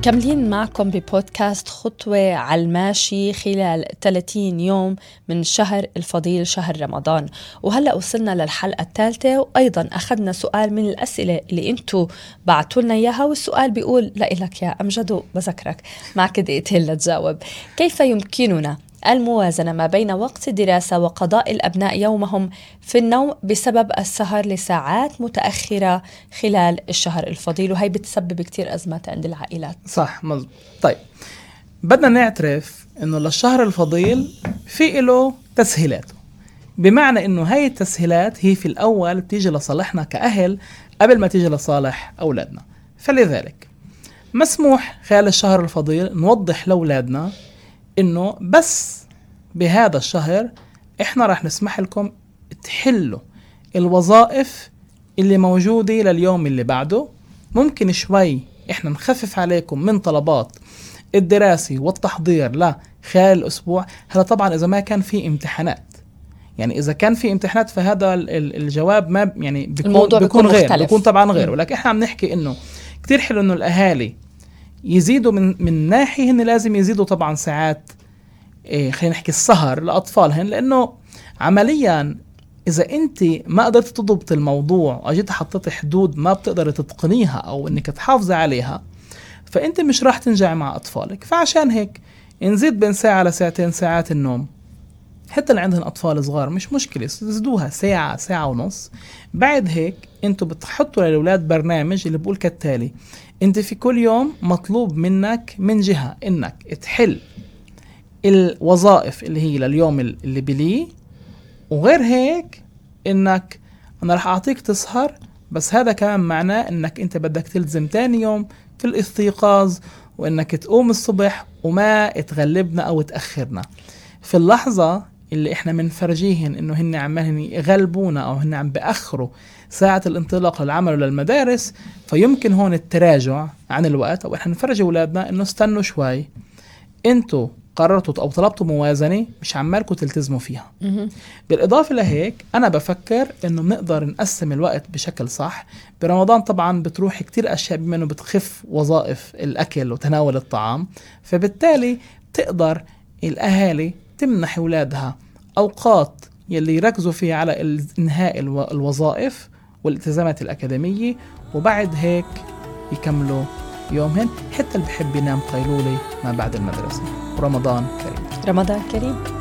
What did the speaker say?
مكملين معكم ببودكاست خطوة على الماشي خلال 30 يوم من شهر الفضيل شهر رمضان. وهلأ وصلنا للحلقة الثالثة وأيضا أخذنا سؤال من الأسئلة اللي أنتوا بعتوا لنا إياها والسؤال بيقول لإلك يا أمجد بذكرك معك دقيقتين لتجاوب. كيف يمكننا الموازنة ما بين وقت الدراسة وقضاء الأبناء يومهم في النوم بسبب السهر لساعات متأخرة خلال الشهر الفضيل. وهي بتسبب كتير أزمات عند العائلات. صح مزبوط طيب. بدنا نعترف إنه للشهر الفضيل في له تسهيلاته. بمعنى إنه هاي التسهيلات هي في الأول بتيجي لصالحنا كأهل قبل ما تيجي لصالح أولادنا. فلذلك مسموح خلال الشهر الفضيل نوضح لأولادنا إنه بس بهذا الشهر إحنا راح نسمح لكم تحلوا الوظائف اللي موجودة لليوم اللي بعده. ممكن شوي إحنا نخفف عليكم من طلبات الدراسي والتحضير لخلال الأسبوع. هذا طبعا إذا ما كان في امتحانات يعني إذا كان في امتحانات فهذا الجواب ما يعني بيكون الموضوع بيكون, بيكون غير مختلف. بيكون طبعا غير. ولكن إحنا عم نحكي إنه كتير حلو إنه الأهالي يزيدوا من من ناحية هن لازم يزيدوا طبعا ساعات إيه خلينا نحكي السهر لأطفالهن لأنه عمليا إذا أنت ما قدرت تضبط الموضوع واجيت حطيت حدود ما بتقدري تتقنيها أو إنك تحافظي عليها فأنت مش راح تنجحي مع أطفالك. فعشان هيك نزيد بين ساعة لساعتين ساعات النوم. حتى اللي عندهم أطفال صغار مش مشكلة زيدوها ساعة ساعة ونص. بعد هيك أنتوا بتحطوا للأولاد برنامج اللي بقول كالتالي. انت في كل يوم مطلوب منك من جهة إنك تحل الوظائف اللي هي لليوم اللي بليه وغير هيك إنك أنا راح أعطيك تسهر بس هذا كمان معناه إنك أنت بدك تلزم تاني يوم في الاستيقاظ وإنك تقوم الصبح وما تغلبنا أو تأخرنا. في اللحظة اللي إحنا بنفرجيهن إنه هن عمالين يغلبونا أو هن عم بأخروا ساعة الانطلاق للعمل وللمدارس فيمكن هون التراجع عن الوقت أو إحنا نفرج أولادنا إنه استنوا شوي. إنتوا قررتوا أو طلبتوا موازنة مش عمالكم تلتزموا فيها. بالإضافة لهيك أنا بفكر إنه بنقدر نقسم الوقت بشكل صح. برمضان طبعا بتروح كتير أشياء بما إنه بتخف وظائف الأكل وتناول الطعام فبالتالي تقدر الأهالي تمنح اولادها أوقات يلي يركزوا فيها على إنهاء الوظائف والالتزامات الأكاديمية وبعد هيك يكملوا يومهن حتى اللي بحب ينام قيلولة ما بعد المدرسة. ورمضان كريم. رمضان كريم.